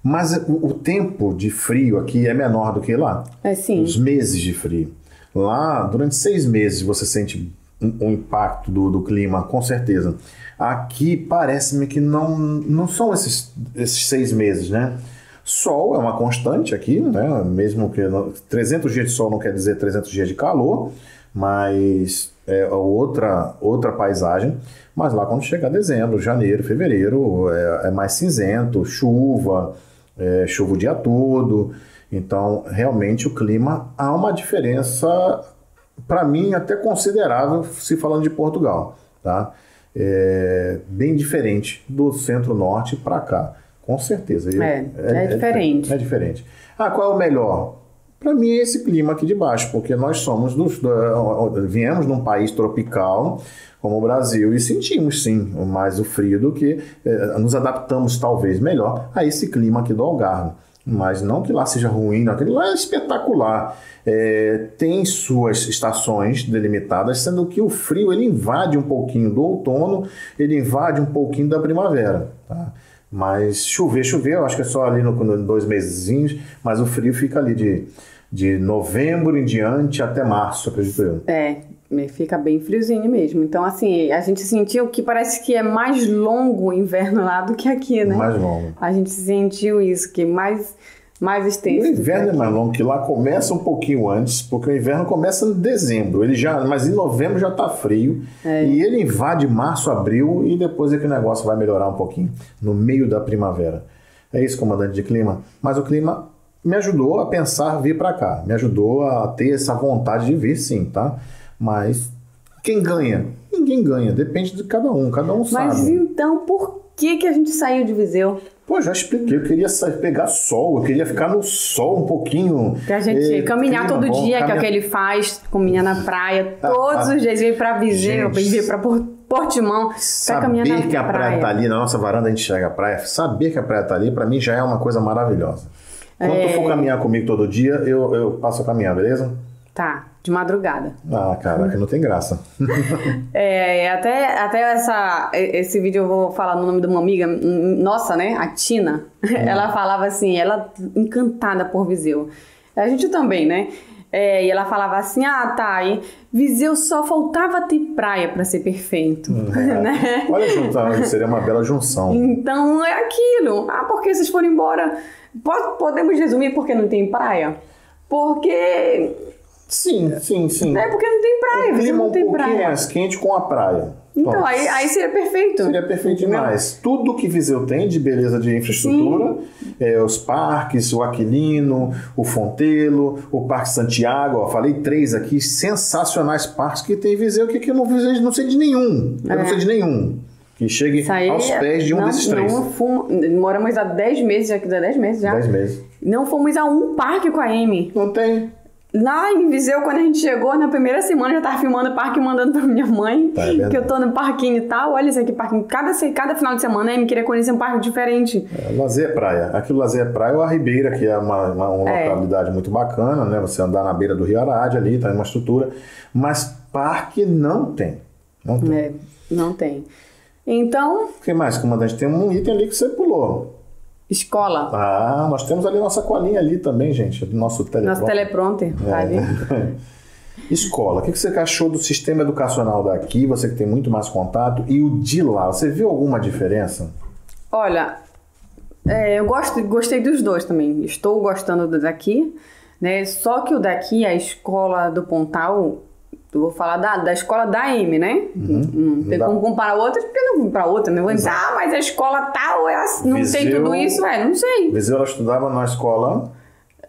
Speaker 1: Mas o, o tempo de frio aqui é menor do que lá.
Speaker 2: É sim.
Speaker 1: Os meses de frio. Lá, durante seis meses, você sente um, um impacto do, do clima, com certeza. Aqui, parece-me que não, não são esses, esses seis meses, né? Sol é uma constante aqui, né? Mesmo que não- 300 dias de sol não quer dizer 300 dias de calor, mas é outra, outra paisagem. Mas lá quando chegar dezembro, janeiro, fevereiro, é, é mais cinzento, chuva, é, chuva o dia todo. Então, realmente, o clima há uma diferença, para mim, até considerável, se falando de Portugal. Tá? É bem diferente do centro-norte para cá, com certeza. Eu-
Speaker 2: É, é diferente.
Speaker 1: É diferente. Ah, qual é o melhor? Para mim é esse clima aqui de baixo, porque nós somos dos, do- viemos num país tropical como o Brasil e sentimos sim mais o frio do que eh, nos adaptamos talvez melhor a esse clima aqui do Algarve. Mas não que lá seja ruim, não. aquilo lá é espetacular. É, tem suas estações delimitadas, sendo que o frio ele invade um pouquinho do outono, ele invade um pouquinho da primavera. Tá? Mas chover, chover, eu acho que é só ali no, no dois mesezinhos, mas o frio fica ali de, de novembro em diante até março, acredito eu.
Speaker 2: É, fica bem friozinho mesmo. Então, assim, a gente sentiu que parece que é mais longo o inverno lá do que aqui, né?
Speaker 1: Mais longo.
Speaker 2: A gente sentiu isso, que mais, mais
Speaker 1: O
Speaker 2: extenso. que
Speaker 1: inverno é mais longo, que lá começa um pouquinho antes, porque o inverno começa em dezembro, ele já, mas em novembro já está frio, e ele invade março, abril, e depois é que o negócio vai melhorar um pouquinho, no meio da primavera. É isso, comandante de clima. Mas o clima me ajudou a pensar vir para cá, me ajudou a ter essa vontade de vir sim, tá? Mas quem ganha? Ninguém ganha, depende de cada um, cada um
Speaker 2: Mas
Speaker 1: sabe.
Speaker 2: então, por que, que a gente saiu de Viseu?
Speaker 1: Pô, já expliquei, eu queria sair, pegar sol, eu queria ficar no sol um pouquinho.
Speaker 2: Que a gente
Speaker 1: eh,
Speaker 2: caminhar todo
Speaker 1: bom,
Speaker 2: dia, que é o que ele faz, caminhar na praia, todos os dias, vir pra Viseu,
Speaker 1: Gente.
Speaker 2: vir pra Por- Portimão, pra caminhar na
Speaker 1: Saber que a praia tá ali, na nossa varanda a gente enxerga a praia, saber que a praia tá ali, pra mim já é uma coisa maravilhosa. Quando
Speaker 2: É.
Speaker 1: tu for caminhar comigo todo dia, eu, eu passo a caminhar, beleza?
Speaker 2: Tá, de madrugada.
Speaker 1: Ah, caraca, não tem graça.
Speaker 2: É, até, até essa, esse vídeo eu vou falar no nome de uma amiga hum, nossa, né? A Tina. Ela falava assim, ela encantada por Viseu. A gente também, né? É, e ela falava assim, ah, tá, e Viseu só faltava ter praia pra ser perfeito, né?
Speaker 1: Olha, juntar, seria uma bela junção.
Speaker 2: Então é aquilo. Ah, porque vocês foram embora? Po- Podemos resumir porque não tem praia? Porque
Speaker 1: Sim, sim, sim.
Speaker 2: Né? Porque não tem praia, você
Speaker 1: clima
Speaker 2: não
Speaker 1: um
Speaker 2: tem
Speaker 1: pouquinho
Speaker 2: praia.
Speaker 1: mais quente com a praia.
Speaker 2: Então, aí, aí seria perfeito.
Speaker 1: Seria perfeito demais. Tudo que Viseu tem de beleza de infraestrutura, é, os parques, o Aquilino, o Fontelo, o Parque Santiago, ó, falei três aqui, sensacionais parques que tem em Viseu, que aqui eu não, não sei de nenhum. Eu não
Speaker 2: É.
Speaker 1: sei de nenhum. Que chegue aos pés de um
Speaker 2: não,
Speaker 1: desses três.
Speaker 2: Não fomos, moramos há 10 meses, já que dá 10 meses já.
Speaker 1: Dez meses.
Speaker 2: Não fomos a um parque com a Amy.
Speaker 1: Não tem.
Speaker 2: Lá em Viseu, quando a gente chegou, na primeira semana eu já tava filmando o parque e mandando pra minha mãe.
Speaker 1: Tá, é
Speaker 2: que eu tô no parquinho e tal. Olha esse aqui, parquinho. Cada, cada final de semana a Amy queria conhecer um parque diferente.
Speaker 1: É, lazer é praia. Aqui o lazer é praia ou a Ribeira, que é uma, uma, uma
Speaker 2: É.
Speaker 1: localidade muito bacana, né? Você andar na beira do Rio Arade ali, tá em uma estrutura. Mas parque não tem. Não tem.
Speaker 2: É, não tem. Então,
Speaker 1: O que mais, comandante? Tem um item ali que você pulou.
Speaker 2: Escola.
Speaker 1: Ah, nós temos ali nossa colinha ali também, gente. Nosso teleprompter.
Speaker 2: Nosso teleprompter, tá ali.
Speaker 1: É. Escola. O que você achou do sistema educacional daqui? Você que tem muito mais contato. E o de lá, você viu alguma diferença?
Speaker 2: Olha, é, eu gosto, gostei dos dois também. Estou gostando do daqui, né? Só que o daqui, a escola do Pontal, eu vou falar da, da escola da M, né? Não tem como comparar outra, porque não para outra. Não vou dizer, ah, mas a escola tal, assim, não sei
Speaker 1: Viseu-
Speaker 2: tudo isso. É, não sei.
Speaker 1: Viseu, ela estudava na escola.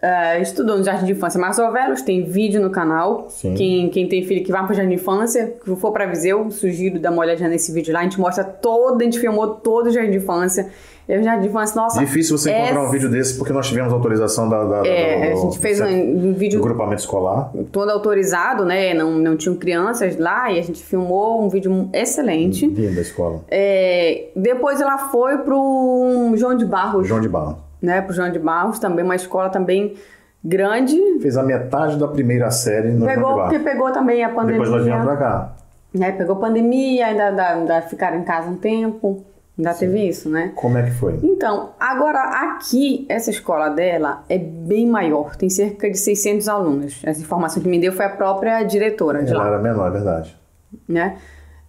Speaker 2: É, estudou no Jardim de Infância Marzovelos, tem vídeo no canal.
Speaker 1: Sim.
Speaker 2: Quem, quem tem filho que vai pro Jardim de Infância, que for pra Viseu, sugiro dar uma olhadinha nesse vídeo lá. A gente mostra todo, a gente filmou todo o Jardim de Infância. E o Jardim de Infância, nossa.
Speaker 1: Difícil você
Speaker 2: é-
Speaker 1: encontrar um vídeo desse, porque nós tivemos autorização da, da-
Speaker 2: É,
Speaker 1: do,
Speaker 2: a gente fez um, um
Speaker 1: do
Speaker 2: vídeo
Speaker 1: grupamento escolar.
Speaker 2: todo autorizado, né? Não, não tinham crianças lá e a gente filmou um vídeo excelente.
Speaker 1: Linda a escola.
Speaker 2: É, depois ela foi pro João de Barros,
Speaker 1: João de Barro.
Speaker 2: né? Pro João de Barros, também uma escola também grande.
Speaker 1: Fez a metade da primeira série no João de
Speaker 2: Pegou,
Speaker 1: Barro.
Speaker 2: porque pegou também a pandemia.
Speaker 1: Depois nós viemos pra cá.
Speaker 2: né? Pegou pandemia, ainda, ainda, ainda ficaram em casa um tempo. Ainda teve isso, né?
Speaker 1: Como é que foi?
Speaker 2: Então, agora aqui, essa escola dela é bem maior, tem cerca de 600 alunos. Essa informação que me deu foi a própria diretora de
Speaker 1: Ela
Speaker 2: lá,
Speaker 1: era menor, é verdade.
Speaker 2: né?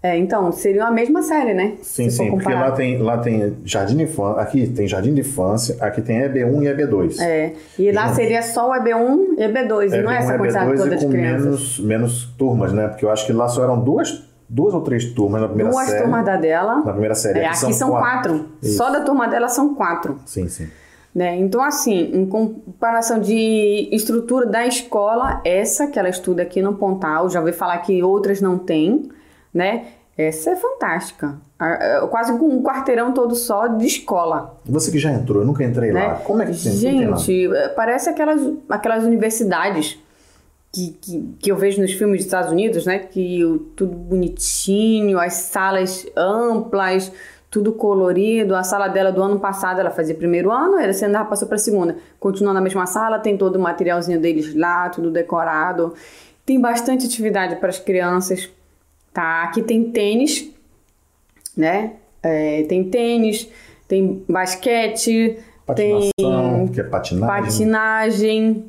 Speaker 2: É, então, seria a mesma série, né?
Speaker 1: Sim, sim, porque lá tem, lá tem jardim de infância, aqui tem jardim de infância, aqui tem EB1 e EB2.
Speaker 2: É, e lá
Speaker 1: Juntos.
Speaker 2: seria só o EB1 e EB2, e não é essa quantidade
Speaker 1: EB2
Speaker 2: toda
Speaker 1: e
Speaker 2: de
Speaker 1: com
Speaker 2: crianças.
Speaker 1: menos, menos turmas, né? Porque eu acho que lá só eram duas, duas ou três turmas na primeira
Speaker 2: Duas
Speaker 1: série.
Speaker 2: turmas da dela.
Speaker 1: Na primeira série.
Speaker 2: É, aqui são quatro.
Speaker 1: Isso.
Speaker 2: Só da turma dela são quatro.
Speaker 1: Sim, sim.
Speaker 2: Né? Então, assim, em comparação de estrutura da escola, essa que ela estuda aqui no Pontal, já ouvi falar que outras não têm, né? Essa é fantástica. É Quase com um quarteirão todo só de escola.
Speaker 1: Você que já entrou, eu nunca entrei lá.
Speaker 2: Né?
Speaker 1: Como é que tem? Tem lá?
Speaker 2: Gente, é, parece aquelas, aquelas universidades que, que, que eu vejo nos filmes dos Estados Unidos, né? Que tudo bonitinho, as salas amplas, tudo colorido. A sala dela do ano passado, ela fazia primeiro ano, ela se andava, passou para segunda. Continua na mesma sala, tem todo o materialzinho deles lá, tudo decorado. Tem bastante atividade para as crianças, tá? Aqui tem tênis, né? É, tem tênis, tem basquete, tem
Speaker 1: Patinação, que é patinagem.
Speaker 2: patinagem,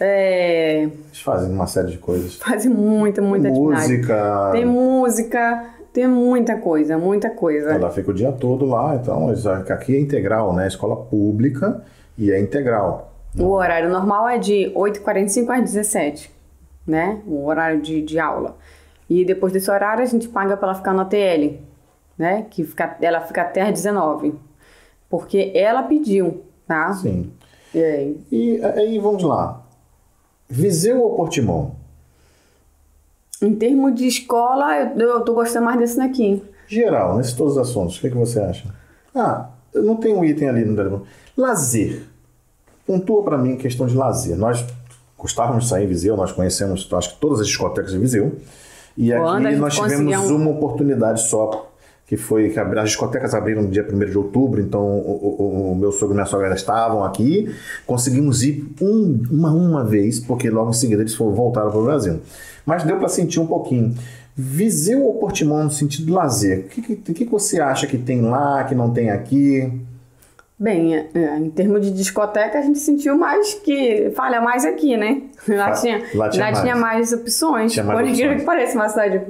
Speaker 2: é,
Speaker 1: Eles fazem uma série de coisas.
Speaker 2: fazem muita, muita atividade.
Speaker 1: Música.
Speaker 2: Tem música, tem muita coisa, muita coisa.
Speaker 1: Ela fica o dia todo lá, então isso aqui é integral, né? Escola pública e é integral.
Speaker 2: O horário normal é de 8h45 às 17 né? O horário de, de aula. E depois desse horário a gente paga para ela ficar na TL, né? Que fica, ela fica até às 19 Porque ela pediu, tá?
Speaker 1: Sim.
Speaker 2: É,
Speaker 1: E aí vamos lá. Viseu ou Portimão?
Speaker 2: em termos de escola, eu, tô gostando mais desse daqui.
Speaker 1: Geral, nesses todos os assuntos, o que, que você acha? Ah, eu não tem um item ali no telefone. Lazer. Pontua para mim questão de lazer. Nós gostávamos de sair em Viseu, nós conhecemos, acho que todas as discotecas de Viseu. E
Speaker 2: Quando a
Speaker 1: aqui nós tivemos
Speaker 2: um-
Speaker 1: uma oportunidade só, que foi que as discotecas abriram no dia 1 de outubro, então o, o- o meu sogro e minha sogra estavam aqui. Conseguimos ir um- uma, uma vez, porque logo em seguida eles foram, voltaram para o Brasil. Mas deu para sentir um pouquinho. Viseu ou Portimão no sentido lazer? O que, que que você acha que tem lá, que não tem aqui?
Speaker 2: Bem, é, é, em termos de discoteca, a gente sentiu mais que falha mais aqui, né? Lá, tinha,
Speaker 1: lá tinha mais.
Speaker 2: tinha mais opções.
Speaker 1: Tinha mais
Speaker 2: Por incrível que pareça, uma cidade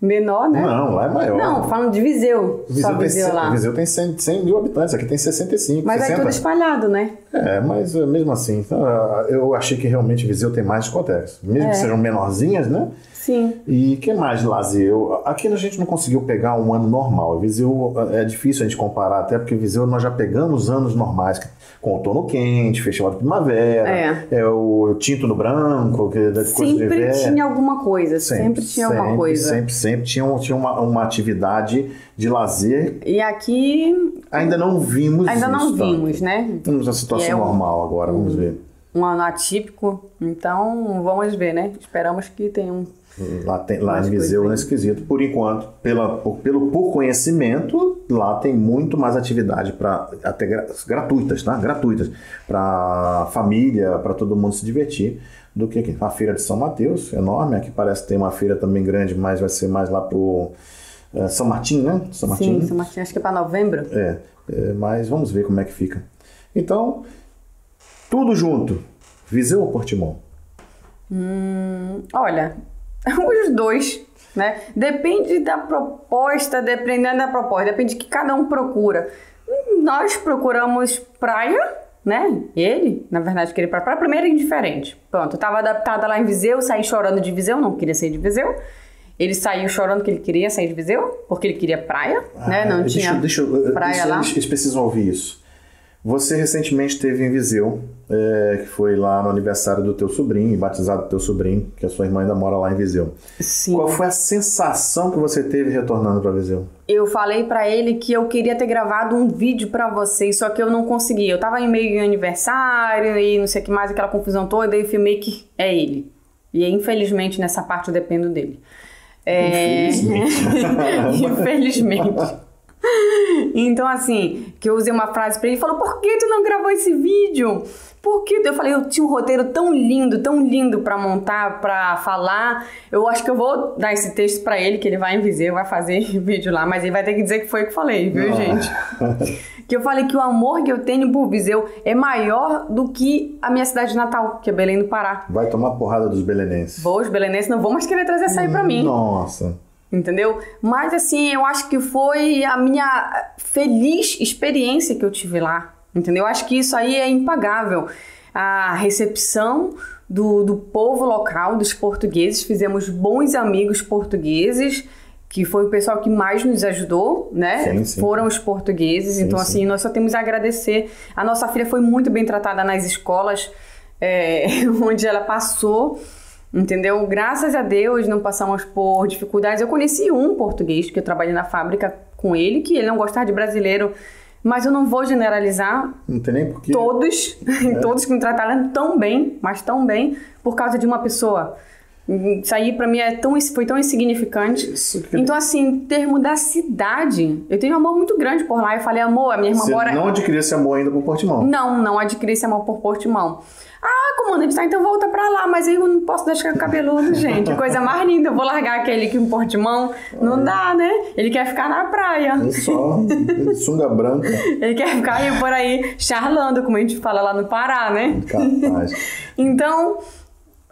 Speaker 2: menor, né?
Speaker 1: Não, lá é maior.
Speaker 2: Não, falando de Viseu.
Speaker 1: Viseu
Speaker 2: só
Speaker 1: tem,
Speaker 2: Viseu lá.
Speaker 1: Viseu tem 100, 100 mil habitantes, aqui tem 65,
Speaker 2: Mas é
Speaker 1: 60.
Speaker 2: tudo espalhado, né?
Speaker 1: É, mas eh, mesmo assim, então, eu achei que realmente Viseu tem mais discotecas. Mesmo
Speaker 2: É.
Speaker 1: que sejam menorzinhas, né?
Speaker 2: Sim.
Speaker 1: E que mais de lazer? Eu- Aqui a gente não conseguiu pegar um ano normal. Viseu é difícil a gente comparar, até porque Viseu nós já pegamos anos normais, com outono quente, festival de primavera,
Speaker 2: É.
Speaker 1: é o tinto no branco, que da coisa
Speaker 2: Sempre tinha alguma coisa, sempre, tinha alguma
Speaker 1: sempre,
Speaker 2: coisa.
Speaker 1: Sempre, sempre tinha, um- tinha uma, uma atividade de lazer.
Speaker 2: E aqui
Speaker 1: Ainda não vimos
Speaker 2: ainda não
Speaker 1: isso, tá?
Speaker 2: vimos, né?
Speaker 1: Temos a situação
Speaker 2: é um-
Speaker 1: normal agora, vamos ver.
Speaker 2: Um ano atípico, então vamos ver, né? Esperamos que tenha um.
Speaker 1: Lá, tem, lá em Viseu, nesse quesito, por enquanto, pela, por, pelo, por conhecimento, lá tem muito mais atividade para até gra- gratuitas, tá? Gratuitas para família, para todo mundo se divertir, do que aqui. A feira de São Mateus, enorme, aqui parece que tem uma feira também grande, mas vai ser mais lá pro eh, São Martim, né? São Martim.
Speaker 2: Sim, São Martinho, acho que é para novembro.
Speaker 1: É, é, mas vamos ver como é que fica. Então, tudo junto. Viseu ou Portimão?
Speaker 2: Hum, olha, os dois, né? Depende da proposta, dependendo da proposta, depende do que cada um procura. Nós procuramos praia, né? Ele, na verdade, queria ir pra praia. Primeiro, indiferente. Pronto, eu tava adaptada lá em Viseu, saí chorando de Viseu, não queria sair de Viseu. Ele saiu chorando que ele queria sair de Viseu, porque ele queria praia, né? Não
Speaker 1: Ah, deixa,
Speaker 2: tinha
Speaker 1: deixa, eu-
Speaker 2: praia
Speaker 1: isso,
Speaker 2: lá.
Speaker 1: Eles precisam ouvir isso. Você recentemente esteve em Viseu, é, que foi lá no aniversário do teu sobrinho, batizado do teu sobrinho, que a sua irmã ainda mora lá em Viseu.
Speaker 2: Sim.
Speaker 1: Qual foi a sensação que você teve retornando para Viseu?
Speaker 2: Eu falei pra ele que eu queria ter gravado um vídeo pra vocês, só que eu não consegui. Eu tava em meio de aniversário e não sei o que mais, aquela confusão toda, e eu filmei que é ele. E infelizmente nessa parte eu dependo dele. É... infelizmente. Então, assim, que eu usei uma frase pra ele, ele falou, por que tu não gravou esse vídeo? Por que? Eu falei, eu tinha um roteiro tão lindo, tão lindo pra montar, pra falar. Eu acho que eu vou dar esse texto pra ele, que ele vai em Viseu, vai fazer vídeo lá, mas ele vai ter que dizer que foi eu que falei, viu,
Speaker 1: Não.
Speaker 2: gente? Que eu falei que o amor que eu tenho por Viseu é maior do que a minha cidade natal, que é Belém do Pará.
Speaker 1: Vai tomar porrada dos belenenses.
Speaker 2: Vou, os belenenses não vão mais querer trazer açaí pra mim.
Speaker 1: Nossa.
Speaker 2: Entendeu? Mas assim, eu acho que foi a minha feliz experiência que eu tive lá. Entendeu? Eu acho que isso aí é impagável. A recepção do, do povo local, dos portugueses, fizemos bons amigos portugueses, que foi o pessoal que mais nos ajudou, né?
Speaker 1: Sim, sim.
Speaker 2: Foram os portugueses. então,
Speaker 1: sim.
Speaker 2: assim, nós só temos a agradecer. A nossa filha foi muito bem tratada nas escolas é, onde ela passou. Entendeu? Graças a Deus não passamos por dificuldades. Eu conheci um português que eu trabalhei na fábrica com ele, que ele não gostava de brasileiro, mas eu não vou generalizar
Speaker 1: Não tem nem porquê.
Speaker 2: todos,
Speaker 1: É.
Speaker 2: todos que me trataram tão bem, mas tão bem, por causa de uma pessoa. Isso aí pra mim é tão, foi tão insignificante.
Speaker 1: Isso
Speaker 2: Então, assim, em termo da cidade, eu tenho um amor muito grande por lá. Eu falei, amor, a minha irmã
Speaker 1: Você
Speaker 2: mora.
Speaker 1: não adquiriu esse amor ainda por Portimão.
Speaker 2: Não, não adquiri esse amor por Portimão. Ah, comandante, tá, então volta pra lá. Mas aí eu não posso deixar cabeludo, gente. Coisa mais linda. Eu vou largar aquele aqui em Portimão. Não dá, né? Ele quer ficar na praia.
Speaker 1: É só sunga branca.
Speaker 2: Ele quer ficar aí por aí charlando, como a gente fala lá no Pará, né?
Speaker 1: Capaz.
Speaker 2: Então,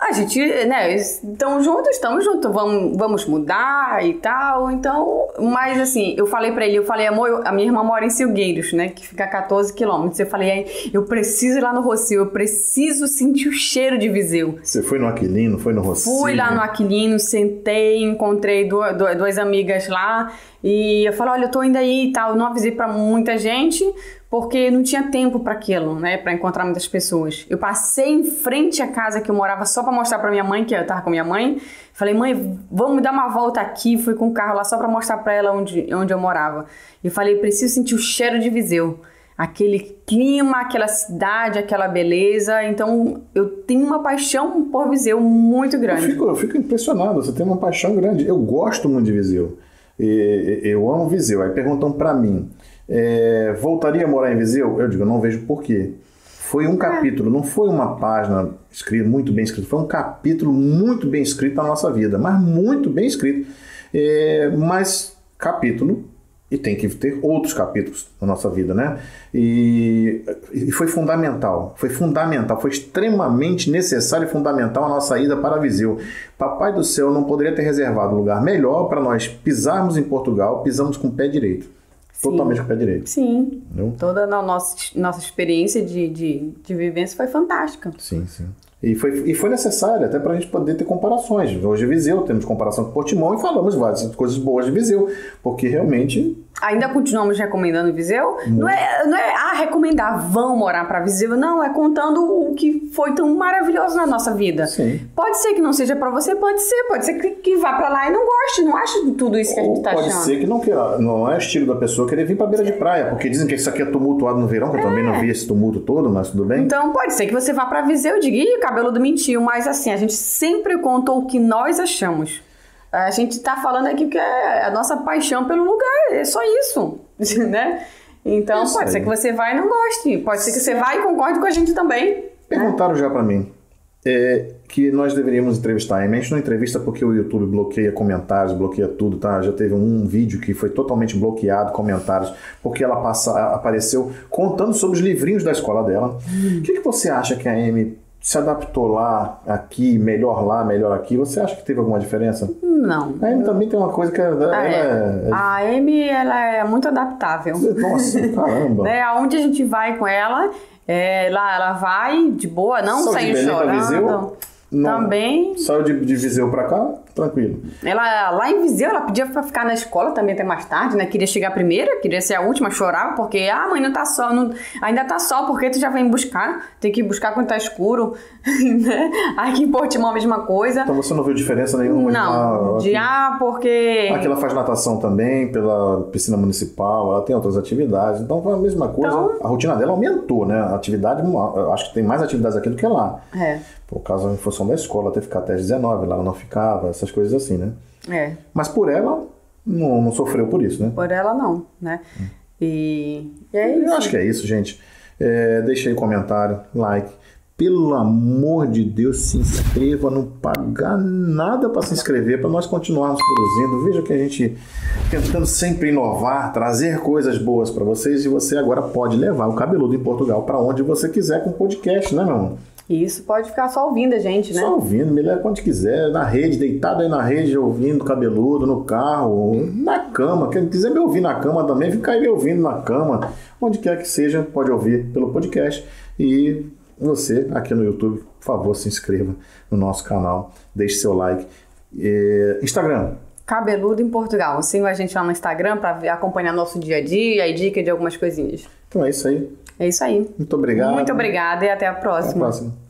Speaker 2: a gente, né, estamos juntos, estamos juntos, vamos, vamos mudar e tal. Então, mas assim, eu falei pra ele, eu falei, amor, eu- a minha irmã mora em Silgueiros, né, que fica a 14 quilômetros. Eu falei, "Aí, eu preciso ir lá no Rocio, eu preciso sentir o cheiro de Viseu.
Speaker 1: Você foi no Aquilino, foi no Rocinho?
Speaker 2: Fui lá no Aquilino, sentei, encontrei duas, duas, duas amigas lá e eu falei, olha, eu tô indo aí e tal. Eu não avisei pra muita gente porque não tinha tempo pra aquilo, né, Pra encontrar muitas pessoas. Eu passei em frente à casa que eu morava só pra mostrar pra minha mãe que eu tava com minha mãe. Falei, mãe, vamos dar uma volta aqui. Fui com o carro lá só pra mostrar pra ela onde, onde eu morava. E falei, preciso sentir o cheiro de Viseu aquele clima, aquela cidade, aquela beleza. Então, eu tenho uma paixão por Viseu muito
Speaker 1: Eu
Speaker 2: grande.
Speaker 1: fico, eu fico impressionado, você tem uma paixão grande. Eu gosto muito de Viseu. E- eu amo Viseu. Aí perguntam pra mim, é, voltaria a morar em Viseu? Eu digo, não vejo por quê. Foi um capítulo, não foi uma página escrita, muito bem escrita, foi um capítulo muito bem escrito na nossa vida, mas muito bem escrito. É, mas capítulo E tem que ter outros capítulos na nossa vida, né? E, e foi fundamental, foi fundamental, foi extremamente necessário e fundamental a nossa ida para Viseu. Papai do céu não poderia ter reservado um lugar melhor para nós pisarmos em Portugal, pisamos com o pé direito.
Speaker 2: Sim.
Speaker 1: Totalmente com o pé direito.
Speaker 2: Sim.
Speaker 1: Entendeu?
Speaker 2: Toda a nossa, nossa experiência de, de, de vivência foi fantástica.
Speaker 1: Sim, sim. E foi, e foi necessário até para a gente poder ter comparações. Hoje Viseu, temos comparação com Portimão e falamos várias coisas boas de Viseu, porque realmente
Speaker 2: Ainda continuamos recomendando Viseu? Não é, não é ah, recomendar, vão morar para Viseu. Não, é contando o que foi tão maravilhoso na nossa vida.
Speaker 1: Sim.
Speaker 2: Pode ser que não seja para você, pode ser. Pode ser que, que vá para lá e não goste, não ache tudo isso que a gente
Speaker 1: Ou
Speaker 2: tá
Speaker 1: pode
Speaker 2: achando.
Speaker 1: ser que não queira, não é estilo da pessoa querer vir para beira de praia, porque dizem que isso aqui é tumultuado no verão, que eu também não vi esse tumulto todo, mas tudo bem.
Speaker 2: Então pode ser que você vá para Viseu e diga, cabeludo mentiu, mas assim, a gente sempre conta o que nós achamos. A gente tá falando aqui que é a nossa paixão pelo lugar, é só isso, né? Então
Speaker 1: Isso
Speaker 2: pode ser
Speaker 1: aí.
Speaker 2: que você vá e não goste, pode ser que você vá e concorde com a gente também.
Speaker 1: Perguntaram já para mim é, que nós deveríamos entrevistar a gente não entrevista porque o YouTube bloqueia comentários, bloqueia tudo, tá? Já teve um vídeo que foi totalmente bloqueado, comentários, porque ela passa, apareceu contando sobre os livrinhos da escola dela. O que, que você acha que a Amy se adaptou lá, aqui, melhor lá, melhor aqui? Você acha que teve alguma diferença?
Speaker 2: Não.
Speaker 1: A Amy também tem uma coisa que ela,
Speaker 2: Ah,
Speaker 1: ela
Speaker 2: é.
Speaker 1: é...
Speaker 2: A Amy, ela é muito adaptável.
Speaker 1: Nossa, caramba.
Speaker 2: né? Aonde a gente vai com ela, é, lá ela vai de boa, não
Speaker 1: Belém pra
Speaker 2: chorando.
Speaker 1: Não.
Speaker 2: Também
Speaker 1: Saiu de, de Viseu pra cá, tranquilo.
Speaker 2: Ela, lá em Viseu, ela pedia ficar na escola também até mais tarde, né? Queria chegar primeiro, queria ser a última, chorava, porque, ah, mãe, não tá sol, não, ainda tá sol, porque tu já vem buscar? Tem que buscar quando tá escuro, né? Aqui em Portimão a mesma coisa.
Speaker 1: Então você não viu diferença nenhuma?
Speaker 2: Não,
Speaker 1: de
Speaker 2: ah, porque...
Speaker 1: Aqui ela faz natação também, pela piscina municipal, ela tem outras atividades. Então foi a mesma coisa.
Speaker 2: Então-
Speaker 1: A rotina dela aumentou, né? A atividade, acho que tem mais atividades aqui do que lá.
Speaker 2: É,
Speaker 1: Por causa em função da escola, até ficar até às 19, lá ela não ficava, essas coisas assim, né?
Speaker 2: é.
Speaker 1: Mas por ela, não, não sofreu por isso, né?
Speaker 2: Por ela não, né? E, e é
Speaker 1: Eu
Speaker 2: isso.
Speaker 1: acho que é isso, gente. É, deixa aí um comentário, like. Pelo amor de Deus, se inscreva, não pagar nada para se inscrever, para nós continuarmos produzindo. Veja que a gente tentando sempre inovar, trazer coisas boas para vocês e você agora pode levar o cabeludo em Portugal para onde você quiser com o podcast, né, meu irmão?
Speaker 2: E isso pode ficar só ouvindo a gente, né?
Speaker 1: Só ouvindo, me leva quando quiser, na rede, deitado aí na rede, ouvindo cabeludo, no carro, na cama. Quem quiser me ouvir na cama também, fica aí me ouvindo na cama. Onde quer que seja, pode ouvir pelo podcast. E você, aqui no YouTube, por favor, se inscreva no nosso canal, deixe seu like. E, Instagram,
Speaker 2: Cabeludo em Portugal. Siga a gente lá no Instagram ver- acompanhar nosso dia a dia e dica de algumas coisinhas.
Speaker 1: Então é isso aí.
Speaker 2: É isso aí.
Speaker 1: Muito obrigado.
Speaker 2: Muito obrigada e até a
Speaker 1: Até a
Speaker 2: próxima.
Speaker 1: próxima.